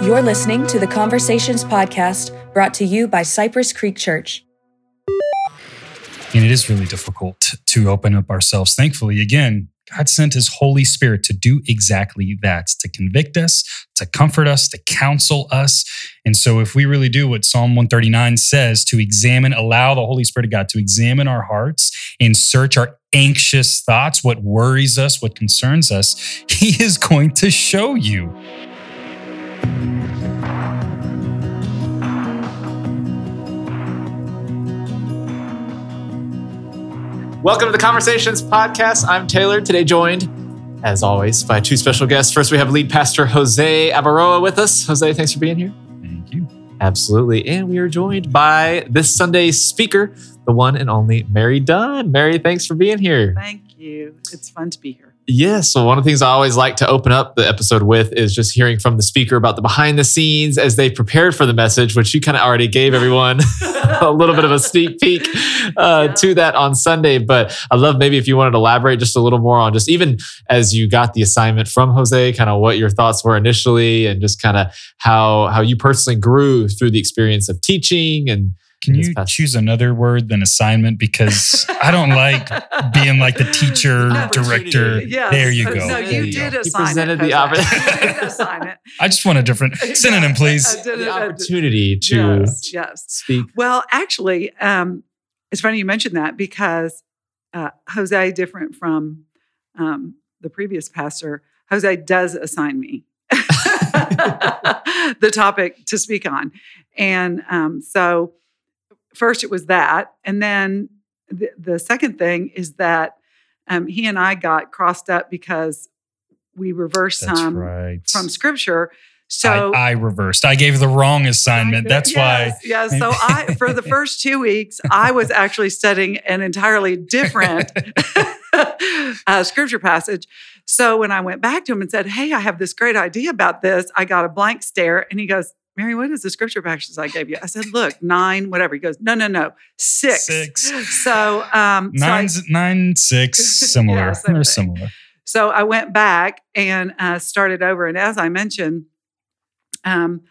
You're listening to the Conversations Podcast brought to you by Cypress Creek Church. And it is really difficult to open up ourselves. Thankfully, again, God sent his Holy Spirit to do exactly that to convict us, to comfort us, to counsel us. And so, if we really do what Psalm 139 says to examine, allow the Holy Spirit of God to examine our hearts and search our anxious thoughts, what worries us, what concerns us, he is going to show you. Welcome to the Conversations Podcast. I'm Taylor, today joined, as always, by two special guests. First, we have lead pastor Jose Abaroa with us. Jose, thanks for being here. Thank you. Absolutely. And we are joined by this Sunday's speaker, the one and only Mary Dunn. Mary, thanks for being here. Thank you. It's fun to be here. Yeah. So, one of the things I always like to open up the episode with is just hearing from the speaker about the behind the scenes as they prepared for the message, which you kind of already gave everyone a little bit of a sneak peek uh, yeah. to that on Sunday. But I love maybe if you wanted to elaborate just a little more on just even as you got the assignment from Jose, kind of what your thoughts were initially and just kind of how, how you personally grew through the experience of teaching and can you choose another word than assignment? Because I don't like being like the teacher, director. Yes. There you go. No, you, you did go. assign presented the opportunity. I just want a different synonym, please. the opportunity to yes, yes. speak. Well, actually, um, it's funny you mentioned that because uh, Jose, different from um, the previous pastor, Jose does assign me the topic to speak on. And um, so first it was that. And then the, the second thing is that um, he and I got crossed up because we reversed That's some right. from scripture. So I, I, reversed. I gave the wrong assignment. That's yes, why. Yeah. So I, for the first two weeks, I was actually studying an entirely different uh, scripture passage. So when I went back to him and said, "Hey, I have this great idea about this," I got a blank stare, and he goes, Mary, what is the scripture passage I gave you? I said, look, nine, whatever. He goes, no, no, no, six. Six. So um Nine's, so I, nine, six, similar. yeah, They're thing. similar. So I went back and uh, started over. And as I mentioned, um,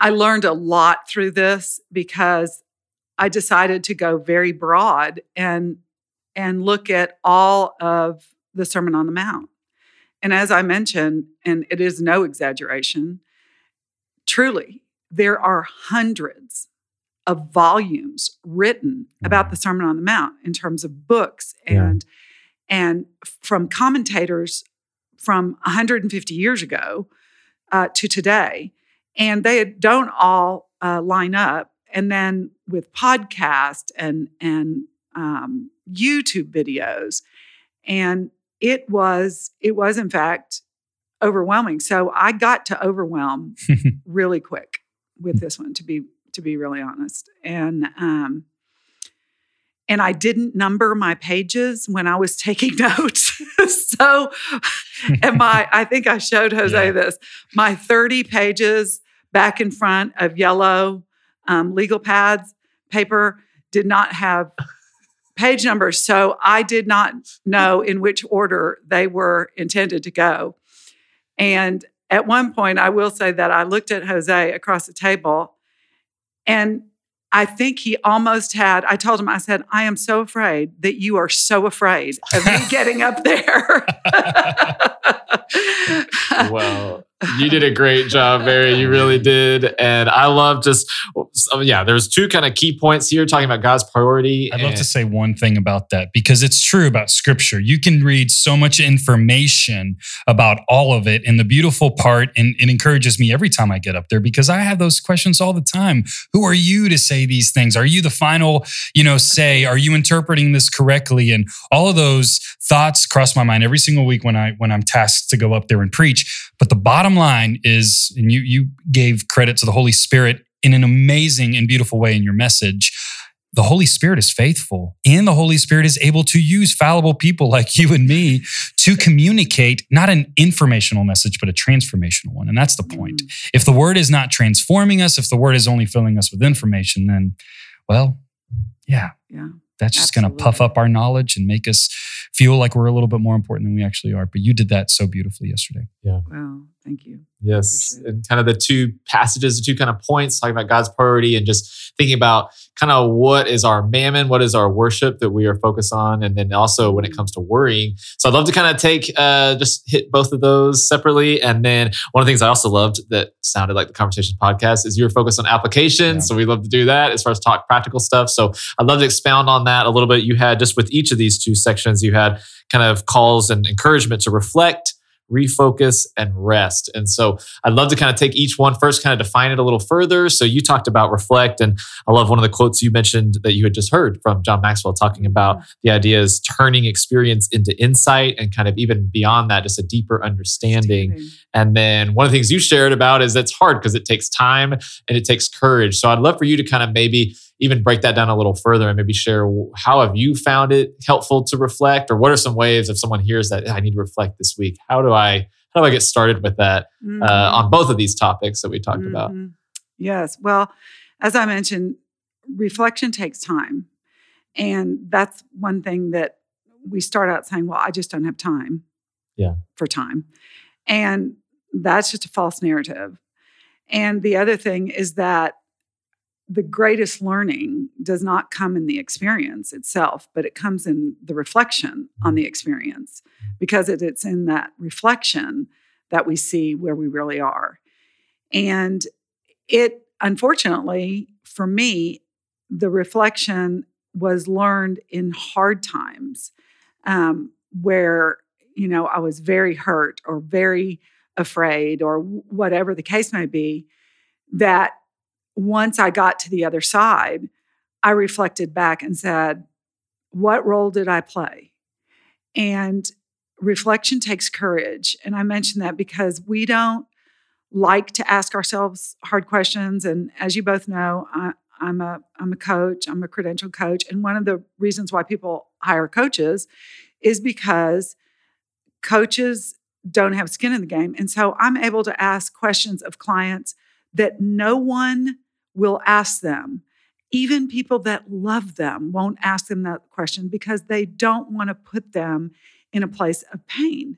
I learned a lot through this because I decided to go very broad and and look at all of the Sermon on the Mount. And as I mentioned, and it is no exaggeration, truly, there are hundreds of volumes written about the Sermon on the Mount in terms of books and yeah. and from commentators from 150 years ago uh, to today, and they don't all uh, line up. And then with podcast and and um, YouTube videos, and it was it was in fact overwhelming. So I got to overwhelm really quick with this one, to be to be really honest. And um, and I didn't number my pages when I was taking notes. so, and my I think I showed Jose yeah. this. My 30 pages back in front of yellow um, legal pads paper did not have page numbers. So I did not know in which order they were intended to go. And at one point, I will say that I looked at Jose across the table and I think he almost had, I told him, I said, I am so afraid that you are so afraid of me getting up there. well, you did a great job, Mary. You really did. And I love just, yeah, there's two kind of key points here talking about God's priority. I'd love to say one thing about that because it's true about scripture. You can read so much information about all of it. And the beautiful part, and it encourages me every time I get up there because I have those questions all the time. Who are you to say these things? Are you the final, you know, say? Are you interpreting this correctly? And all of those thoughts cross my mind every single week when I when I'm tasked to go up there and preach. But the bottom line is, and you you gave credit to the Holy Spirit in an amazing and beautiful way in your message. The Holy Spirit is faithful, and the Holy Spirit is able to use fallible people like you and me to communicate not an informational message, but a transformational one. And that's the point. Mm. If the word is not transforming us, if the word is only filling us with information, then, well, yeah, yeah, that's just going to puff up our knowledge and make us feel like we're a little bit more important than we actually are. But you did that so beautifully yesterday. Yeah. Wow. Thank you. Yes. And kind of the two passages, the two kind of points talking about God's priority and just thinking about kind of what is our mammon, what is our worship that we are focused on. And then also when it comes to worrying. So I'd love to kind of take, uh, just hit both of those separately. And then one of the things I also loved that sounded like the Conversations podcast is you're focused on application. Yeah. So we love to do that as far as talk practical stuff. So I'd love to expound on that a little bit. You had just with each of these two sections, you had kind of calls and encouragement to reflect refocus and rest. And so I'd love to kind of take each one first, kind of define it a little further. So you talked about reflect, and I love one of the quotes you mentioned that you had just heard from John Maxwell talking about the idea is turning experience into insight and kind of even beyond that, just a deeper understanding. And then one of the things you shared about is it's hard because it takes time and it takes courage. So I'd love for you to kind of maybe even break that down a little further and maybe share how have you found it helpful to reflect or what are some ways if someone hears that I need to reflect this week, how do I how do I get started with that Mhm. uh, on both of these topics that we talked about? Mhm. Yes. Well, as I mentioned, reflection takes time. And that's one thing that we start out saying, well, I just don't have time. Yeah. For time. And that's just a false narrative. And the other thing is that the greatest learning does not come in the experience itself, but it comes in the reflection on the experience because it, it's in that reflection that we see where we really are. And it, unfortunately, for me, the reflection was learned in hard times um, where, you know, I was very hurt or very afraid or whatever the case may be. That once I got to the other side, I reflected back and said, what role did I play? And reflection takes courage. And I mention that because we don't like to ask ourselves hard questions. And as you both know, I, I'm a I'm a coach. I'm a credentialed coach, and one of the reasons why people hire coaches is because coaches don't have skin in the game, and so I'm able to ask questions of clients that no one will ask them. Even people that love them won't ask them that question because they don't want to put them in a place of pain.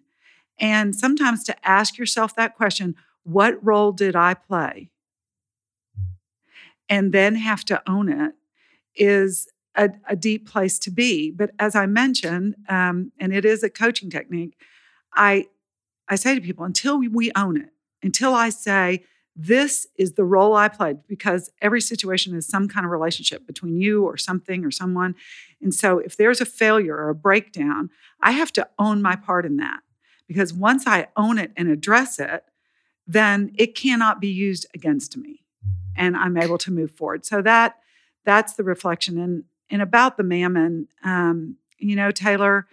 And sometimes to ask yourself that question, what role did I play? And then have to own it is a, a deep place to be. But as I mentioned, um, and it is a coaching technique, I I say to people until we, we own it, until I say this is the role I played, because every situation is some kind of relationship between you or something or someone. And so if there's a failure or a breakdown, I have to own my part in that. Because once I own it and address it, then it cannot be used against me and i'm able to move forward so that that's the reflection and and about the mammon um, you know taylor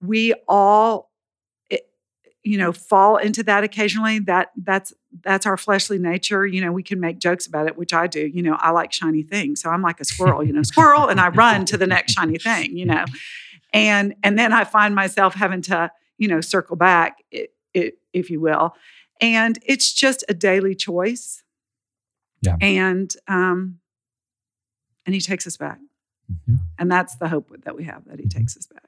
we all you know fall into that occasionally that that's that's our fleshly nature. You know we can make jokes about it which i do. You know i like shiny things so i'm like a squirrel you know squirrel and i run to the next shiny thing you know? And and then i find myself having to you know circle back it, it, if you will. And it's just a daily choice. Yeah. and um and he takes us back. Mhm. and that's the hope that we have that he takes us back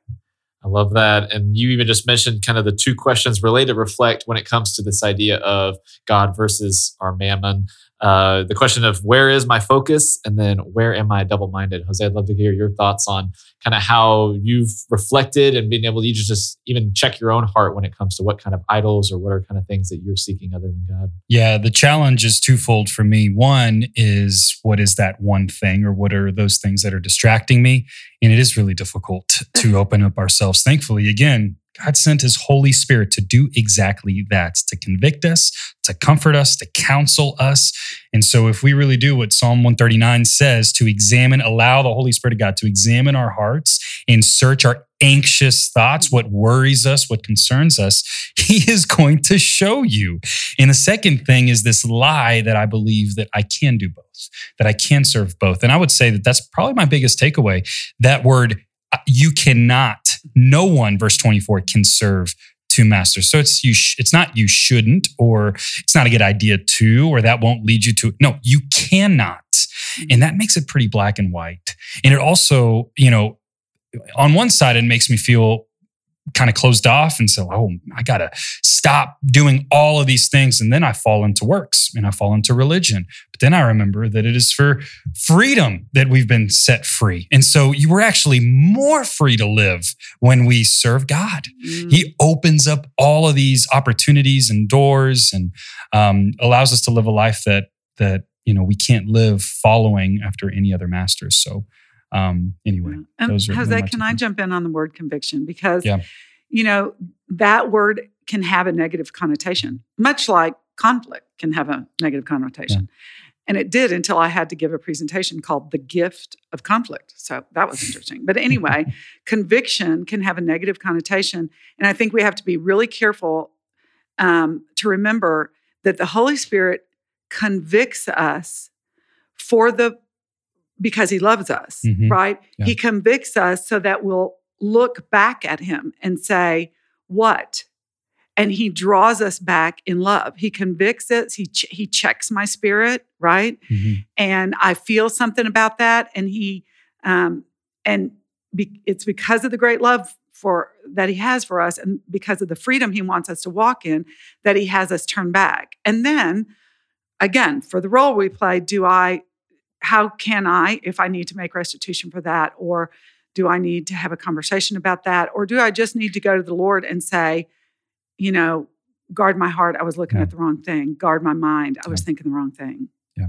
I love that. And you even just mentioned kind of the two questions related reflect when it comes to this idea of God versus our mammon. Uh, the question of where is my focus and then where am I double minded? Jose, I'd love to hear your thoughts on kind of how you've reflected and being able to just, just even check your own heart when it comes to what kind of idols or what are kind of things that you're seeking other than God. Yeah, the challenge is twofold for me. One is what is that one thing or what are those things that are distracting me? And it is really difficult to open up ourselves. Thankfully, again, God sent his Holy Spirit to do exactly that, to convict us, to comfort us, to counsel us. And so, if we really do what Psalm 139 says, to examine, allow the Holy Spirit of God to examine our hearts and search our anxious thoughts, what worries us, what concerns us, he is going to show you. And the second thing is this lie that I believe that I can do both, that I can serve both. And I would say that that's probably my biggest takeaway. That word, uh, you cannot, no one, verse 24, can serve two masters. So it's you sh- it's not you shouldn't or it's not a good idea to or that won't lead you to no, you cannot. Mm-hmm. And that makes it pretty black and white. And it also, you know, on one side it makes me feel kind of closed off and said, oh, I got to stop doing all of these things. And then I fall into works and I fall into religion. But then I remember that it is for freedom that we've been set free. And so you were actually more free to live when we serve God. Mm. He opens up all of these opportunities and doors and um, allows us to live a life that, that, you know, we can't live following after any other masters. So, um, anyway, yeah. those are Jose, can I jump in on the word conviction? Because, yeah. you know, that word can have a negative connotation, much like conflict can have a negative connotation. Yeah. And it did until I had to give a presentation called The Gift of Conflict. So that was interesting. But anyway, conviction can have a negative connotation. And I think we have to be really careful um, to remember that the Holy Spirit convicts us for the because he loves us, mm-hmm. right? Yeah. He convicts us so that we'll look back at him and say, What? And he draws us back in love. He convicts us. He ch- he checks my spirit, right? Mm-hmm. And I feel something about that. And he um, and be- it's because of the great love for that he has for us, and because of the freedom he wants us to walk in, that he has us turn back. And then again, for the role we play, do I how can I, if I need to make restitution for that, or do I need to have a conversation about that, or do I just need to go to the Lord and say, you know, guard my heart, I was looking yeah. at the wrong thing, guard my mind, I was thinking the wrong thing. Yeah.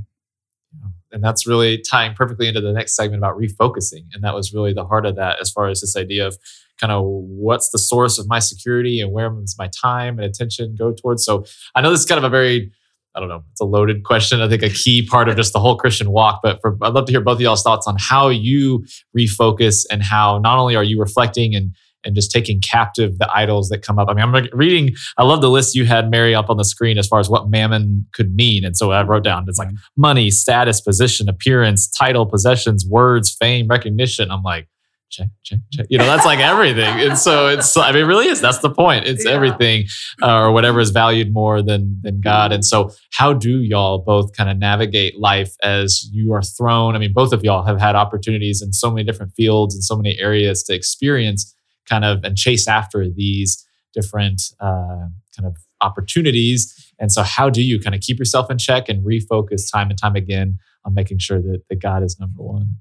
And that's really tying perfectly into the next segment about refocusing. And that was really the heart of that, as far as this idea of kind of what's the source of my security and where does my time and attention go towards. So I know this is kind of a very I don't know, it's a loaded question. I think a key part of just the whole Christian walk. But for, I'd love to hear both of y'all's thoughts on how you refocus and how not only are you reflecting and and just taking captive the idols that come up. I mean, I'm reading. I love the list you had, Mary, up on the screen as far as what mammon could mean, and so I wrote down it's like money, status, position, appearance, title, possessions, words, fame, recognition. I'm like, check, check, check. You know, that's like everything. And so it's, I mean, it really is. That's the point. It's yeah. everything uh, or whatever is valued more than, than God. And so how do y'all both kind of navigate life as you are thrown? I mean, both of y'all have had opportunities in so many different fields and so many areas to experience kind of and chase after these different uh, kind of opportunities. And so how do you kind of keep yourself in check and refocus time and time again on making sure that, that God is number one?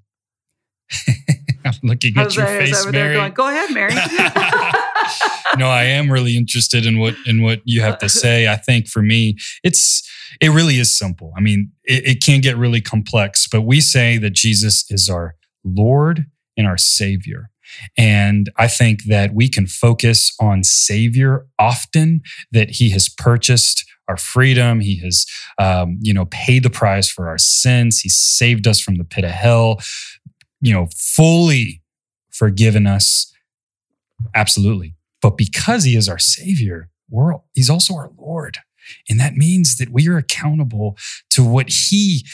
I'm looking Jose at your face, over Mary. There going, Go ahead, Mary. no, I am really interested in what in what you have to say. I think for me, it's it really is simple. I mean, it, it can get really complex, but we say that Jesus is our Lord and our Savior. And I think that we can focus on Savior often, that He has purchased our freedom. He has, um, you know, paid the price for our sins. He saved us from the pit of hell you know, fully forgiven us. Absolutely. But because he is our savior, we're, he's also our Lord. And that means that we are accountable to what he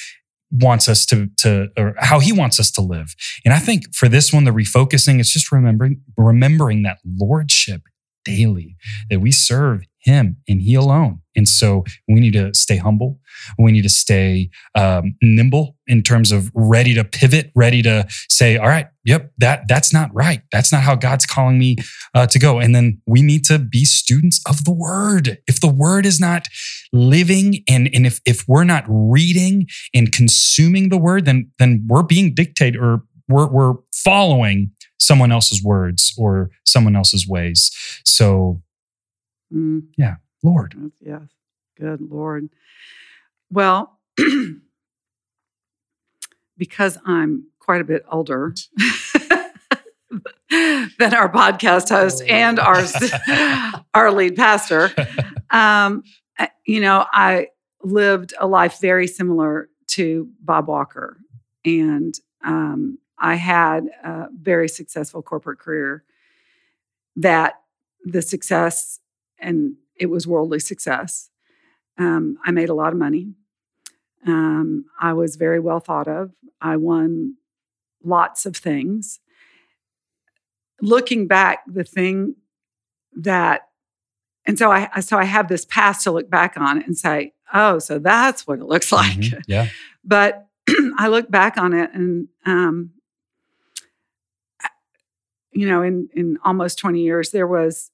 wants us to, to or how he wants us to live. And I think for this one, the refocusing, it's just remembering, remembering that lordship daily, that we serve him and he alone. And so we need to stay humble. We need to stay um, nimble in terms of ready to pivot, ready to say, all right, yep, that that's not right. That's not how God's calling me uh, to go. And then we need to be students of the word. If the word is not living and, and if, if we're not reading and consuming the word, then, then we're being dictated or we're, we're following someone else's words or someone else's ways. So Mm. Yeah, Lord. Yes, good Lord. Well, because I'm quite a bit older than our podcast host oh. and our our lead pastor, um, you know, I lived a life very similar to Bob Walker, and um, I had a very successful corporate career. That the success and it was worldly success. Um, I made a lot of money. Um, I was very well thought of. I won lots of things. Looking back, the thing that, and so I so I have this past to look back on and say, oh, so that's what it looks like. Mm-hmm. Yeah. but I look back on it and um, you know, in in almost 20 years, there was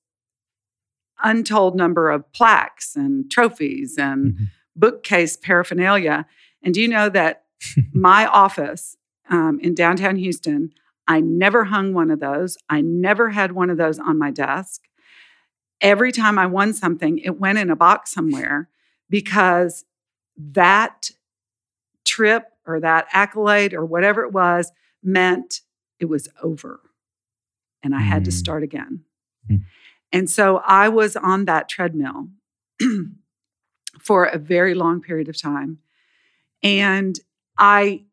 untold number of plaques and trophies and Mhm. bookcase paraphernalia. And do you know that my office um, in downtown Houston, I never hung one of those. I never had one of those on my desk. Every time I won something, it went in a box somewhere because that trip or that accolade or whatever it was meant it was over. And I had to Mm. start again. Mm. And so I was on that treadmill for a very long period of time. And I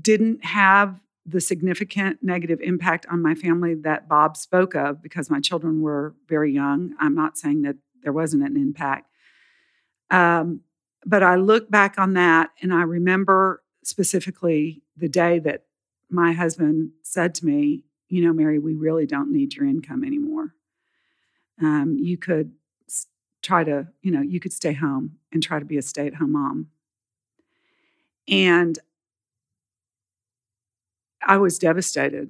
didn't have the significant negative impact on my family that Bob spoke of because my children were very young. I'm not saying that there wasn't an impact. Um, but I look back on that and I remember specifically the day that my husband said to me, You know, Mary, we really don't need your income anymore. Um, you could try to, you know, you could stay home and try to be a stay at home mom. And I was devastated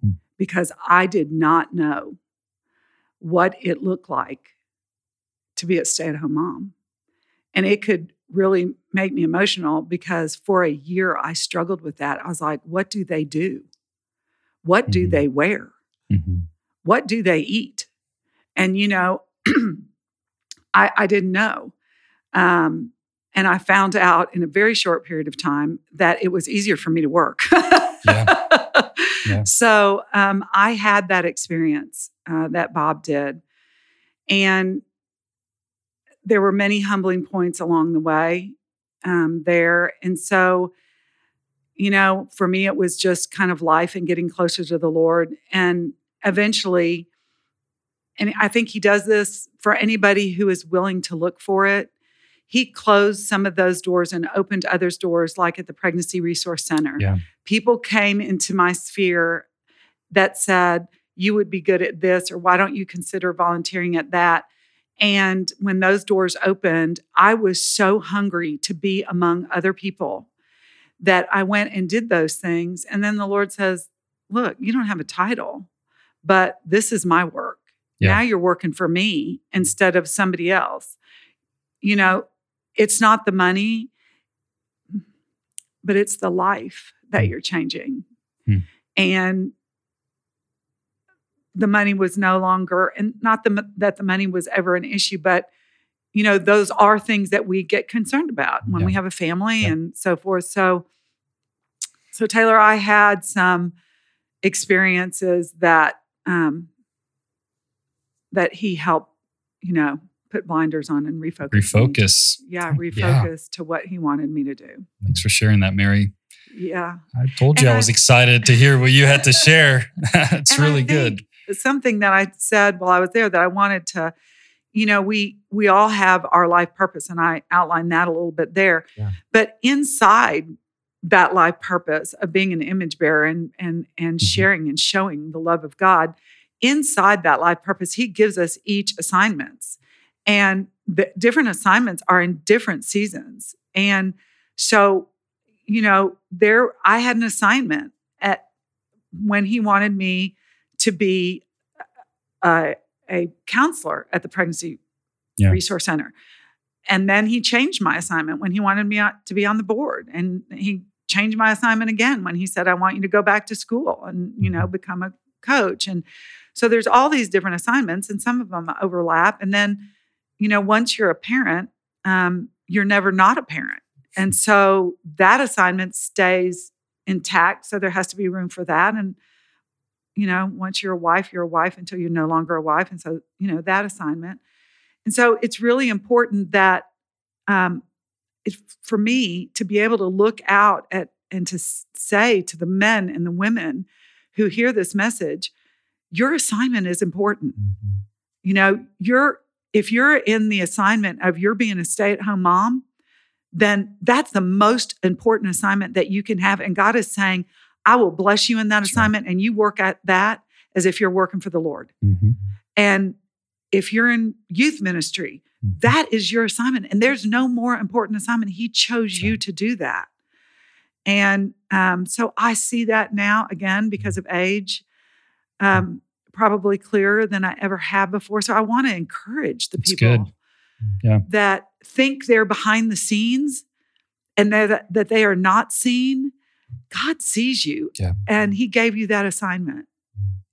Hmm. because I did not know what it looked like to be a stay at home mom. And it could really make me emotional because for a year I struggled with that. I was like, what do they do? What do Mhm. they wear? Mhm. What do they eat? And, you know, I, I didn't know. Um, and I found out in a very short period of time that it was easier for me to work. Yeah. So um, I had that experience uh, that Bob did. And there were many humbling points along the way um, there. And so, you know, for me, it was just kind of life and getting closer to the Lord. And eventually, and I think he does this for anybody who is willing to look for it. He closed some of those doors and opened others doors, like at the Pregnancy Resource Center. Yeah. People came into my sphere that said, You would be good at this, or why don't you consider volunteering at that? And when those doors opened, I was so hungry to be among other people that I went and did those things. And then the Lord says, Look, you don't have a title, but this is my work. Yeah. Now you're working for me instead of somebody else. You know, it's not the money, but it's the life that Hmm. you're changing. Hmm. And the money was no longer, and not the, that the money was ever an issue, but you know, those are things that we get concerned about when Yeah. we have a family Yeah. and so forth. So, so Taylor, I had some experiences that um, that he helped, you know, put blinders on and refocus. me. Refocus. Yeah, refocus to what he wanted me to do. Thanks for sharing that, Mary. Yeah. I told you And I was I- excited to hear what you had to share. it's really good. Something that I said while I was there that I wanted to, you know, we we all have our life purpose, and I outlined that a little bit there. Yeah. But inside that life purpose of being an image bearer and and and Mhm. sharing and showing the love of God, inside that life purpose, He gives us each assignments, and the different assignments are in different seasons, and so you know there I had an assignment at when He wanted me to be uh, a, a counselor at the pregnancy Yeah. resource center. And then he changed my assignment when he wanted me to be on the board. And he changed my assignment again when he said, I want you to go back to school and, you know, mm-hmm. become a coach. And so there's all these different assignments and some of them overlap. And then, you know, once you're a parent, um, you're never not a parent. And so that assignment stays intact. So there has to be room for that. And you know, once you're a wife, you're a wife until you're no longer a wife. And so, you know, that assignment. And so it's really important that um, it, for me to be able to look out at and to say to the men and the women who hear this message, your assignment is important. You know, you're if you're in the assignment of you're being a stay-at-home mom, then that's the most important assignment that you can have. And God is saying, I will bless you in that assignment, and you work at that as if you're working for the Lord. Mhm. And if you're in youth ministry, Mhm. that is your assignment. And there's no more important assignment. He chose you to do that. And um, so I see that now again because of age. Um, probably clearer than I ever have before. So I want to encourage the people. Yeah. that think they're behind the scenes and that, that they are not seen. God sees you, Yeah. and He gave you that assignment.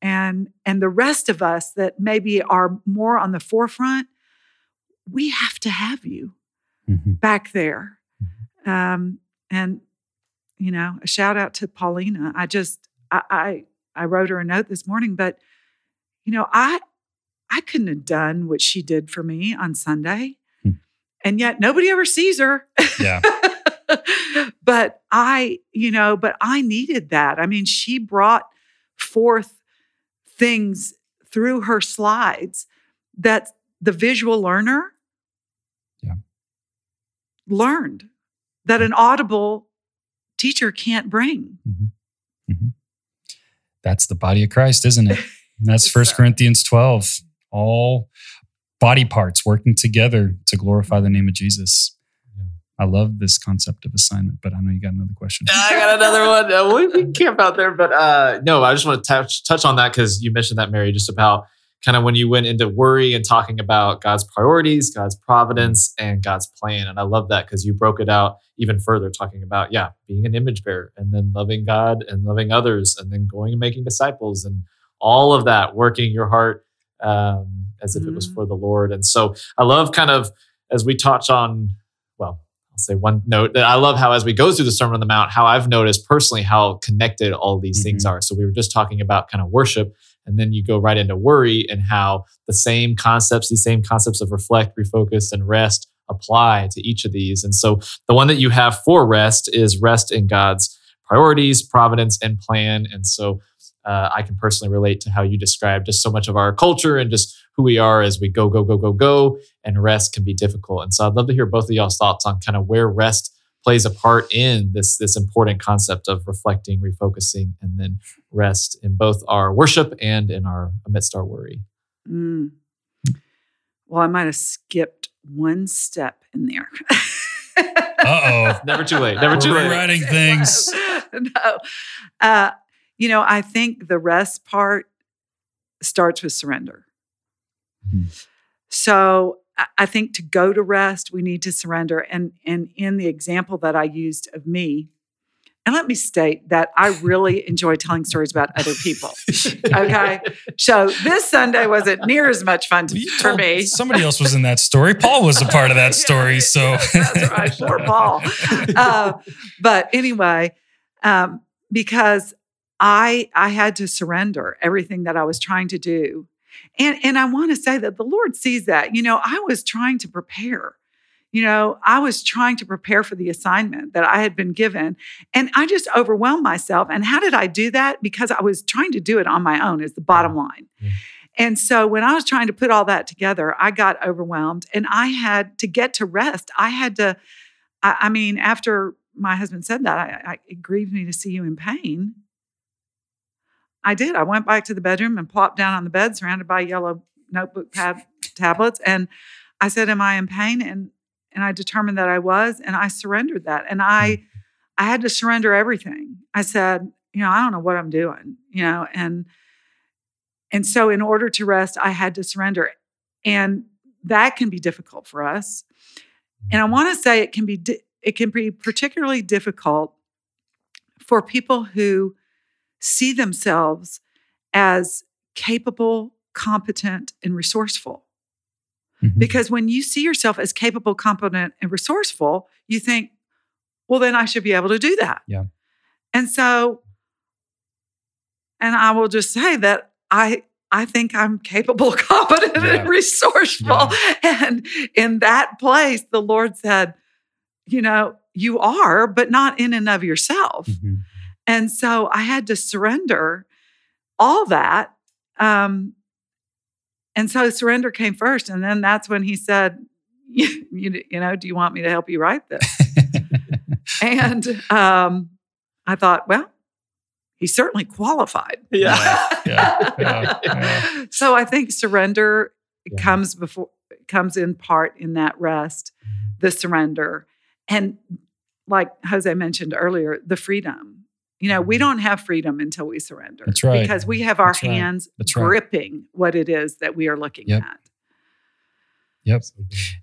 And and the rest of us that maybe are more on the forefront, we have to have you Mhm. back there. Um, and you know, a shout out to Paulina. I just I, I I wrote her a note this morning, but you know, I I couldn't have done what she did for me on Sunday. Hmm. And yet nobody ever sees her. Yeah. but I, you know, but I needed that. I mean, she brought forth things through her slides that the visual learner Yeah. learned that hmm. an audible teacher can't bring. Mm-hmm. Mm-hmm. That's the body of Christ, isn't it? And That's Yes, First sir. Corinthians 12. All body parts working together to glorify the name of Jesus. I love this concept of assignment, but I know you got another question. I got another one. Uh, we can camp out there, but uh, no, I just want to touch touch on that because you mentioned that, Mary, just about kind of when you went into worry and talking about God's priorities, God's providence, and God's plan. And I love that because you broke it out even further, talking about yeah, being an image bearer, and then loving God and loving others, and then going and making disciples, and all of that working your heart um, as if it was Mhm. for the Lord. And so I love kind of as we touch on, well, I'll say one note that I love how as we go through the Sermon on the Mount, how I've noticed personally how connected all these things Mhm. are. So we were just talking about kind of worship, and then you go right into worry and how the same concepts, these same concepts of reflect, refocus, and rest apply to each of these. And so the one that you have for rest is rest in God's priorities, providence, and plan. And so uh, I can personally relate to how you described just so much of our culture and just who we are as we go, go, go, go, go, and rest can be difficult. And so I'd love to hear both of y'all's thoughts on kind of where rest plays a part in this this important concept of reflecting, refocusing, and then rest in both our worship and in our amidst our worry. Mm. Well, I might have skipped one step in there. Uh-oh. Never too late. Never too late. Writing things. no. Uh, you know, I think the rest part starts with surrender. Hmm. So I- think to go to rest, we need to surrender. And and in the example that I used of me, and let me state that I really enjoy telling stories about other people. Okay. So this Sunday wasn't near as much fun to, for me. Somebody else was in that story. Paul was a part of that story. So that's right. Poor Paul. Uh, but anyway, um, because I I had to surrender everything that I was trying to do, and and I want to say that the Lord sees that. You know, I was trying to prepare. You know, I was trying to prepare for the assignment that I had been given, and I just overwhelmed myself. And how did I do that? Because I was trying to do it on my own. Is the bottom line. Yeah. And so when I was trying to put all that together, I got overwhelmed, and I had to get to rest. I had to. I, I mean, after my husband said that, I, I, it grieved me to see you in pain. I did. I went back to the bedroom and plopped down on the bed, surrounded by yellow notebook pad tablets, and I said, "Am I in pain?" and and I determined that I was, and I surrendered that, and I hmm. I had to surrender everything. I said, you know, I don't know what I'm doing, you know, and and so in order to rest, I had to surrender, and that can be difficult for us. And I hmm. want to say it can be di- it can be particularly difficult for people who see themselves as capable, competent, and resourceful. Mhm. Because when you see yourself as capable, competent, and resourceful, you think, well, then I should be able to do that. Yeah. And so, and I will just say that I I think I'm capable, competent, Yeah. and resourceful. And in that place, the Lord said, you know, you are, but not in and of yourself. Mhm. And so I had to surrender all that. Um, and so surrender came first. And then that's when he said, you, you, you know, do you want me to help you write this? and um, I thought, well, he's certainly qualified. Yeah. Yeah, yeah, yeah. so I think surrender Yeah. comes before comes in part in that rest, the surrender. And like Jose mentioned earlier, the freedom. You know, we don't have freedom until we surrender. That's right. Because we have our That's right. hands That's right. gripping what it is that we are looking Yep. at. Yep.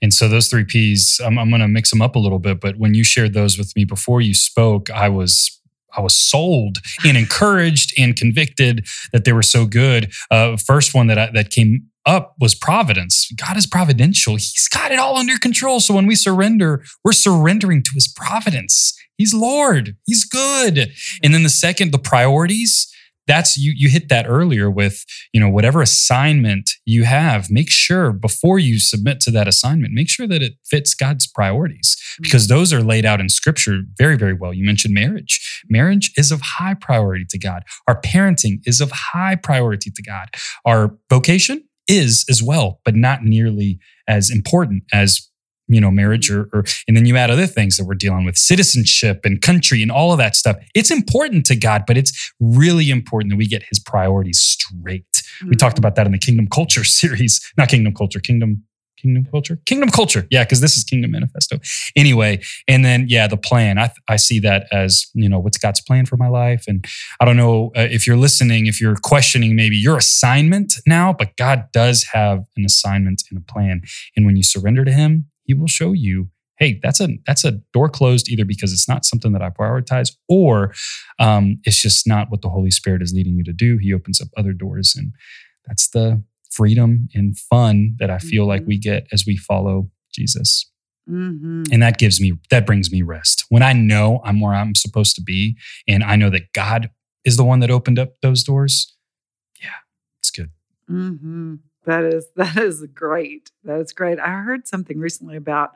And so those three P's, I'm, I'm going to mix them up a little bit. But when you shared those with me before you spoke, I was I was sold and encouraged and convicted that they were so good. Uh, first one that I, that came up was providence. God is providential. He's got it all under control. So when we surrender, we're surrendering to His providence. He's Lord. He's good. And then the second, the priorities that's you you hit that earlier with you know whatever assignment you have make sure before you submit to that assignment make sure that it fits god's priorities because those are laid out in scripture very very well you mentioned marriage marriage is of high priority to god our parenting is of high priority to god our vocation is as well but not nearly as important as you know marriage or, or and then you add other things that we're dealing with citizenship and country and all of that stuff. It's important to god but it's really important that we get his priorities straight. We talked mm-hmm. about that in the kingdom culture series not kingdom culture kingdom kingdom culture? Kingdom culture. Yeah because this is kingdom manifesto. Anyway and then yeah the plan. I, I see that as you know what's god's plan for my life. And i don't know uh, if you're listening if you're questioning maybe your assignment now but god does have an assignment and a plan. And when you surrender to him he will show you hey that's a that's a door closed either because it's not something that i prioritize or um, it's just not what the holy spirit is leading you to do. He opens up other doors and that's the freedom and fun that i feel like we get as we follow jesus Mhm. and that gives me that brings me rest when i know i'm where i'm supposed to be and i know that god is the one that opened up those doors yeah it's good hmm That is that is great. That is great. I heard something recently about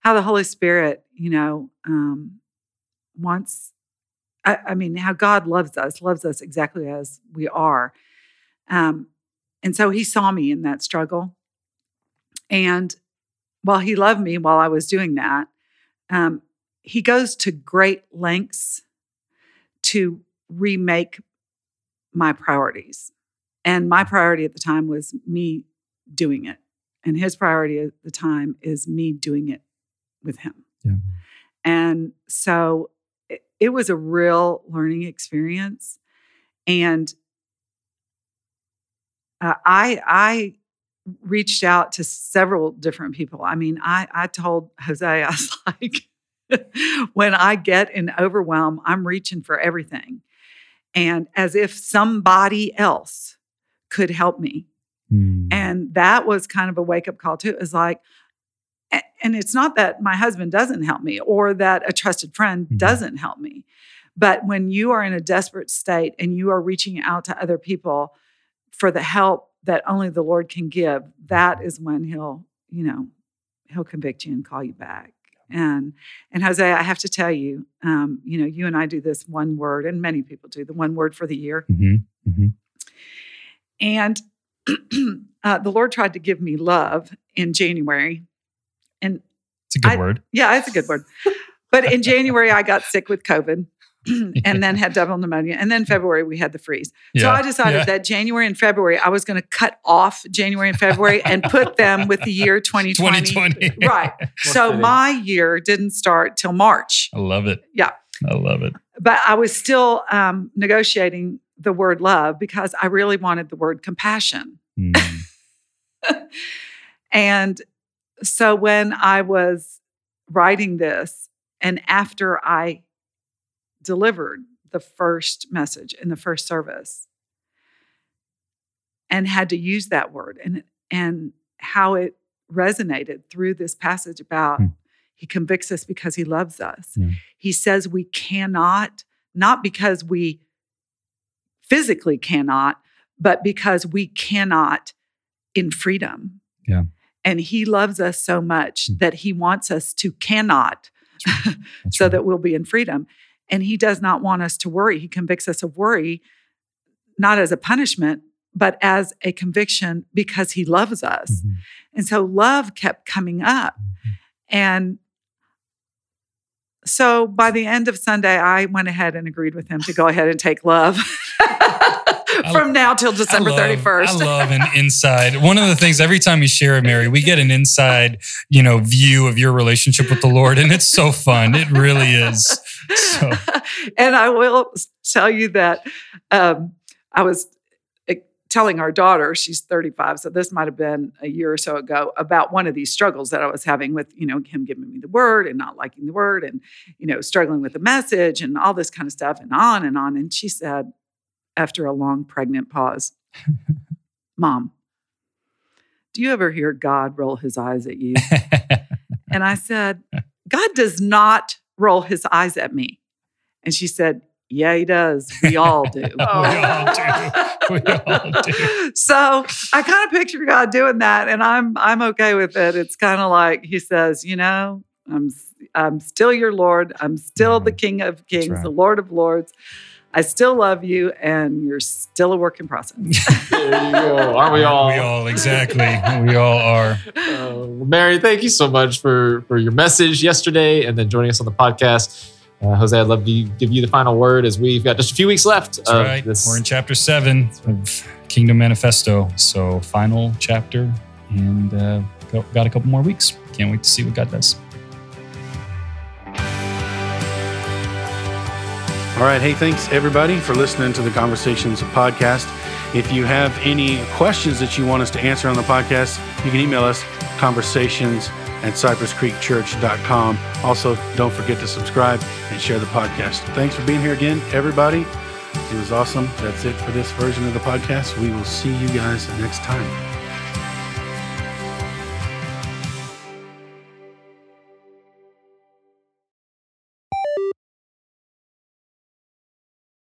how the Holy Spirit, you know, um, wants. I, I mean, how God loves us, loves us exactly as we are, um, and so He saw me in that struggle, and while He loved me while I was doing that, um, He goes to great lengths to remake my priorities. And my priority at the time was me doing it. And his priority at the time is me doing it with him. Yeah. And so it, it was a real learning experience. And uh, I, I reached out to several different people. I mean, I, I told Jose, I was like, when I get in overwhelm, I'm reaching for everything. And as if somebody else could help me. Hmm. And that was kind of a wake up call too. It's like, and it's not that my husband doesn't help me or that a trusted friend Mhm. doesn't help me. But when you are in a desperate state and you are reaching out to other people for the help that only the Lord can give, that is when he'll, you know, he'll convict you and call you back. And and Jose, I have to tell you, um, you know, you and I do this one word, and many people do the one word for the year. Mhm. Mhm. And uh, the Lord tried to give me love in January. And it's a good I- word yeah, it's a good word. But in January, I got sick with COVID and then had double pneumonia. And then February, we had the freeze. So Yeah. I decided Yeah. that January and February, I was going to cut off January and February and put them with the year 2020. 2020 Right. so my year didn't start till March. i love it Yeah. i love it But I was still um, negotiating the word love because I really wanted the word compassion. Hmm. And so when I was writing this, and after I delivered the first message in the first service and had to use that word and and how it resonated through this passage about Hmm. he convicts us because he loves us. Yeah. He says we cannot not because we physically cannot, but because we cannot in freedom. Yeah. And he loves us so much Hmm. that he wants us to cannot That's so right. that we'll be in freedom. And he does not want us to worry. He convicts us of worry, not as a punishment, but as a conviction because he loves us. Mhm. And so love kept coming up. And so by the end of Sunday, I went ahead and agreed with him to go ahead and take love from now till December 31st. I love an inside. One of the things every time you share it, Mary, we get an inside, you know, view of your relationship with the Lord, and it's so fun. It really is. So- and I will tell you that um, I was uh, telling our daughter, she's 35, so this might have been a year or so ago, about one of these struggles that I was having with, you know, him giving me the word and not liking the word and, you know, struggling with the message and all this kind of stuff and on and on. And she said, after a long pregnant pause, Mom, do you ever hear God roll his eyes at you? And I said, God does not roll his eyes at me. And she said, Yeah, he does. We all do. We all do. We all do. So I kind of picture God doing that, and I'm I'm okay with it. It's kind of like he says, you know, I'm I'm still your Lord. I'm still the Mhm. King of Kings, right. the Lord of Lords. I still love you, and you're still a work in process. There you go. Aren't we all? We all, exactly. We all are. Uh, Mary, thank you so much for for your message yesterday and then joining us on the podcast. Uh, Jose, I'd love to give you the final word as we've got just a few weeks left. That's right. This. We're in chapter seven of Kingdom Manifesto. So, final chapter, and uh, got a couple more weeks. Can't wait to see what God does. All right. Hey, thanks everybody for listening to the Conversations podcast. If you have any questions that you want us to answer on the podcast, you can email us conversations at cypresscreekchurch.com. Also, don't forget to subscribe and share the podcast. Thanks for being here again, everybody. It was awesome. That's it for this version of the podcast. We will see you guys next time.